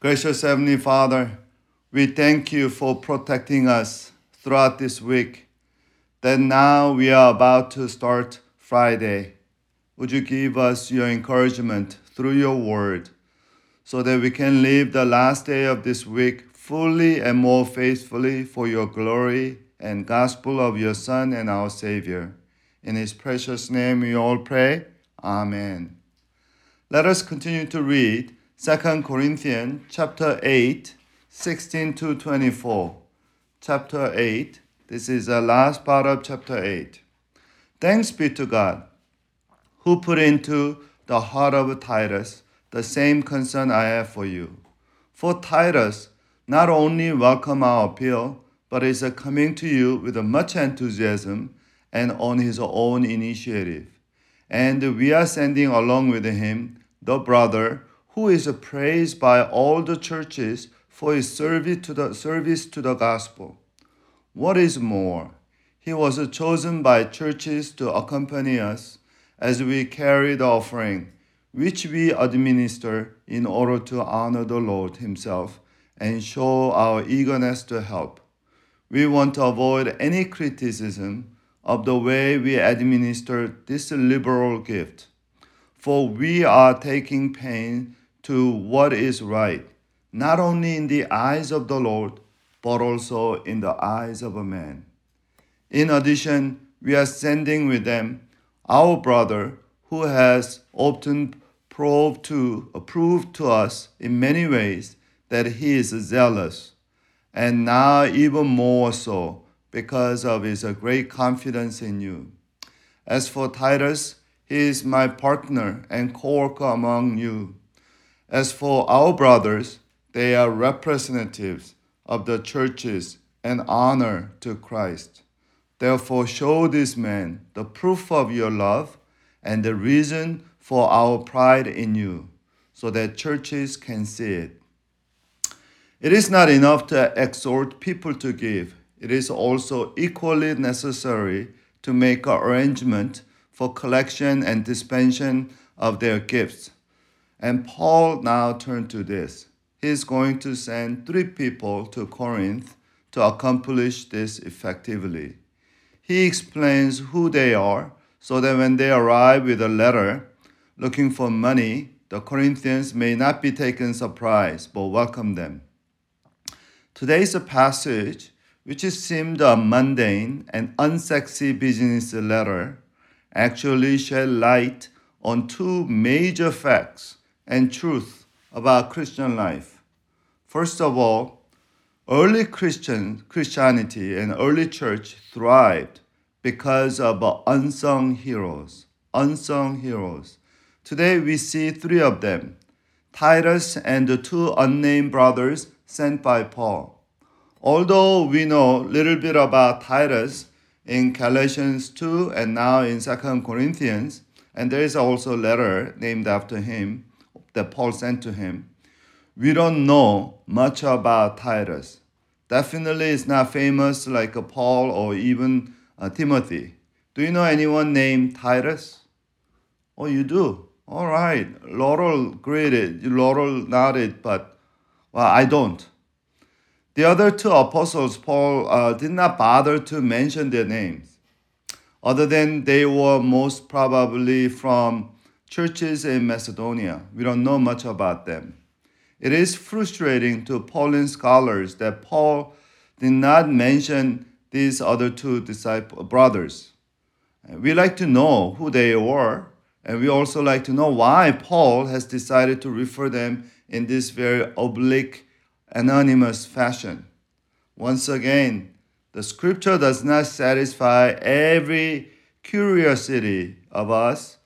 Gracious Heavenly Father, we thank you for protecting us throughout this week. That now we are about to start Friday. Would you give us your encouragement through your word so that we can live the last day of this week fully and more faithfully for your glory and gospel of your Son and our Savior. In his precious name we all pray. Amen. Let us continue to read 2 Corinthians chapter 8, 16 to 24. Chapter 8. This is the last part of chapter 8. Thanks be to God, who put into the heart of Titus the same concern I have for you. For Titus not only welcomed our appeal, but is coming to you with much enthusiasm and on his own initiative. And we are sending along with him the brother who is praised by all the churches for his service to the service to the gospel. What is more, he was chosen by churches to accompany us as we carry the offering, which we administer in order to honor the Lord Himself and show our eagerness to help. We want to avoid any criticism of the way we administer this liberal gift, for we are taking pain to what is right, not only in the eyes of the Lord, but also in the eyes of a man. In addition, we are sending with them our brother who has often proved to prove to us in many ways that he is zealous, and now even more so because of his uh, great confidence in you. As for Titus, he is my partner and co-worker among you as for our brothers, they are representatives of the churches and honor to Christ. Therefore, show these men the proof of your love and the reason for our pride in you, so that churches can see it. It is not enough to exhort people to give, it is also equally necessary to make arrangement for collection and dispensation of their gifts and Paul now turned to this. He's going to send three people to Corinth to accomplish this effectively. He explains who they are so that when they arrive with a letter looking for money, the Corinthians may not be taken surprise but welcome them. Today's passage, which seemed a mundane and unsexy business letter, actually shed light on two major facts and truth about Christian life. First of all, early Christian Christianity and early church thrived because of unsung heroes. Unsung heroes. Today we see three of them Titus and the two unnamed brothers sent by Paul. Although we know a little bit about Titus in Galatians 2 and now in 2 Corinthians, and there is also a letter named after him, that Paul sent to him. We don't know much about Titus. Definitely, it's not famous like Paul or even uh, Timothy. Do you know anyone named Titus? Oh, you do? All right. Laurel greeted, Laurel nodded, but well, I don't. The other two apostles, Paul uh, did not bother to mention their names, other than they were most probably from churches in Macedonia. We don't know much about them. It is frustrating to Pauline scholars that Paul did not mention these other two disciple brothers. We like to know who they were, and we also like to know why Paul has decided to refer them in this very oblique, anonymous fashion. Once again, the scripture does not satisfy every curiosity of us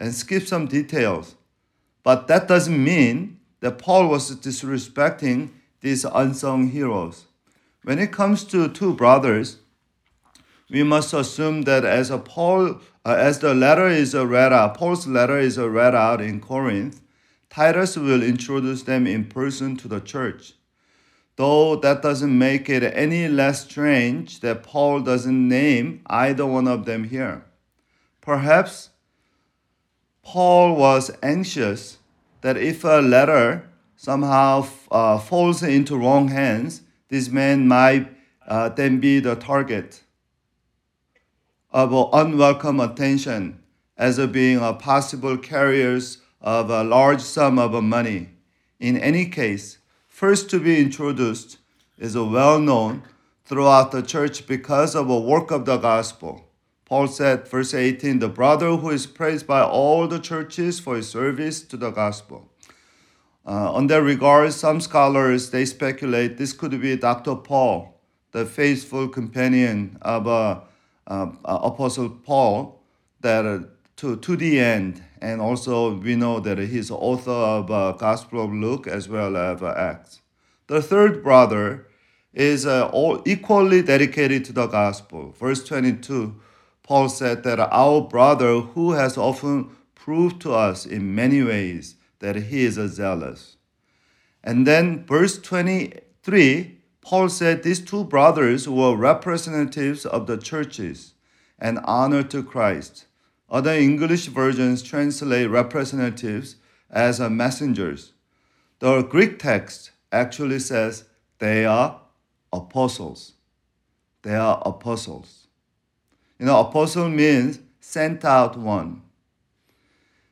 and skip some details. But that doesn't mean that Paul was disrespecting these unsung heroes. When it comes to two brothers, we must assume that as a Paul, uh, as the letter is read out, Paul's letter is read out in Corinth, Titus will introduce them in person to the church. Though that doesn't make it any less strange that Paul doesn't name either one of them here. Perhaps Paul was anxious that if a letter somehow uh, falls into wrong hands, this man might uh, then be the target of unwelcome attention as being a possible carriers of a large sum of money. In any case, first to be introduced is a well known throughout the church because of a work of the gospel. Paul said, verse 18, the brother who is praised by all the churches for his service to the gospel. Uh, on that regard, some scholars they speculate this could be Dr. Paul, the faithful companion of uh, uh, Apostle Paul, that uh, to to the end, and also we know that he's author of uh, Gospel of Luke as well as uh, Acts. The third brother is all equally dedicated to the gospel. Verse twenty two Paul said that our brother, who has often proved to us in many ways that he is a zealous. And then, verse 23, Paul said these two brothers were representatives of the churches and honor to Christ. Other English versions translate representatives as messengers. The Greek text actually says they are apostles. They are apostles. You know, apostle means sent out one.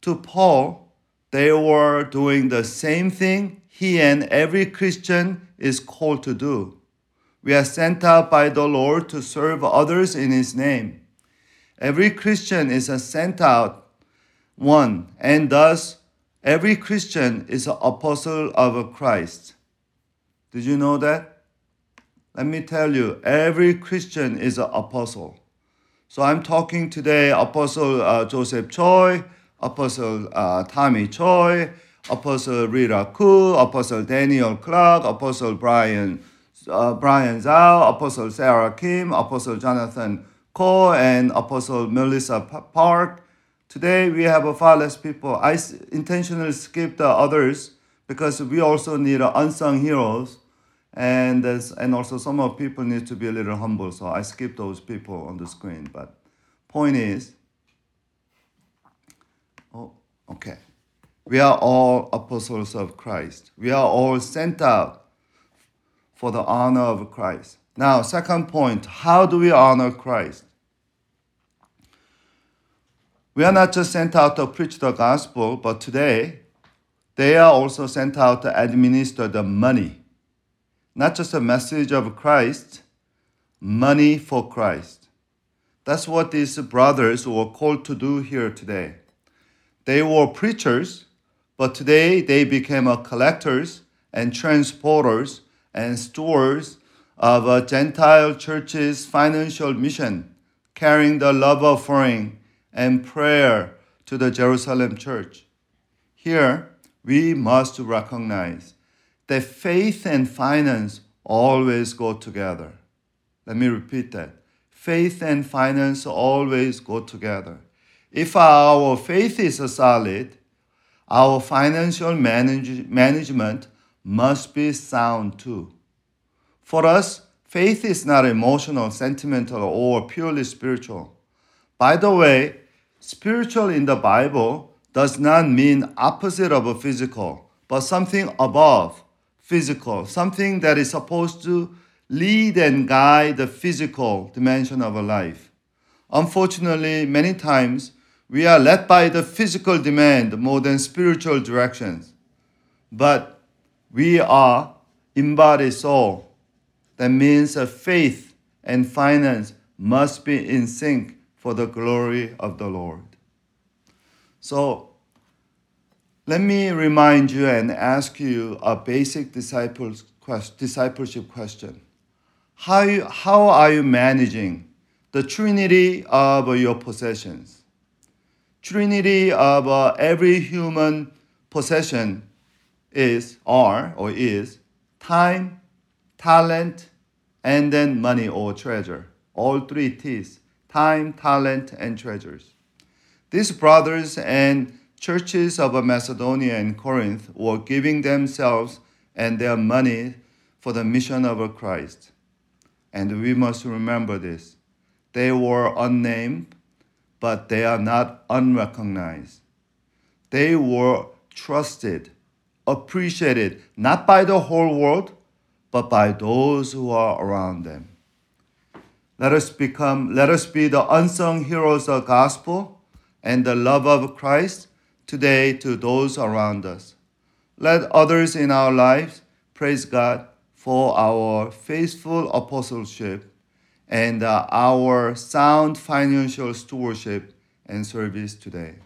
To Paul, they were doing the same thing he and every Christian is called to do. We are sent out by the Lord to serve others in his name. Every Christian is a sent out one, and thus every Christian is an apostle of Christ. Did you know that? Let me tell you, every Christian is an apostle. So I'm talking today Apostle uh, Joseph Choi, Apostle uh, Tommy Choi, Apostle Rita Koo, Apostle Daniel Clark, Apostle Brian uh, Brian Zhao, Apostle Sarah Kim, Apostle Jonathan Ko, and Apostle Melissa Park. Today we have a far less people. I intentionally skipped the others because we also need unsung heroes and and also some of people need to be a little humble so i skip those people on the screen but point is oh okay. We are all apostles of christ. We are all sent out for the honor of christ. Now second point how do we honor christ? We are not just sent out to preach the gospel but today they are also sent out to administer the money not just a message of Christ, money for Christ. That's what these brothers were called to do here today. They were preachers, but today they became collectors and transporters and stewards of a Gentile church's financial mission, carrying the love offering and prayer to the Jerusalem church. Here, we must recognize that faith and finance always go together. Let me repeat that. Faith and finance always go together. If our faith is solid, our financial manage- management must be sound too. For us, faith is not emotional, sentimental, or purely spiritual. By the way, spiritual in the Bible does not mean opposite of physical, but something above, physical, something that is supposed to lead and guide the physical dimension of our life. Unfortunately, many times we are led by the physical demand more than spiritual directions. But we are embodied soul. That means that faith and finance must be in sync for the glory of the Lord. So let me remind you and ask you a basic discipleship question. How, how are you managing the trinity of your possessions? Trinity of uh, every human possession is, are, or is time, talent, and then money or treasure. All three T's time, talent, and treasures. These brothers and churches of Macedonia and Corinth were giving themselves and their money for the mission of Christ. And we must remember this. They were unnamed, but they are not unrecognized. They were trusted, appreciated not by the whole world, but by those who are around them. Let us become, let us be the unsung heroes of gospel and the love of Christ today to those around us. Let others in our lives praise God for our faithful apostleship and uh, our sound financial stewardship and service today.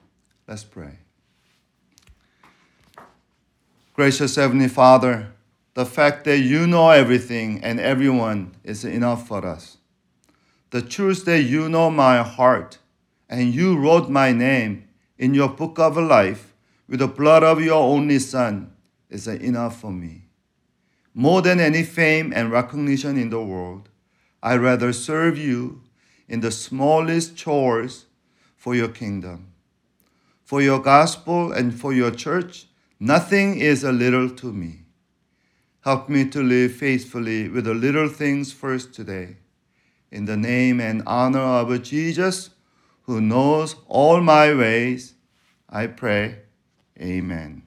Let's pray. Gracious Heavenly Father, the fact that you know everything and everyone is enough for us. The truth that you know my heart and you wrote my name in your book of life with the blood of your only Son is enough for me. More than any fame and recognition in the world, I rather serve you in the smallest chores for your kingdom. For your gospel and for your church, nothing is a little to me. Help me to live faithfully with the little things first today. In the name and honor of Jesus, who knows all my ways, I pray. Amen.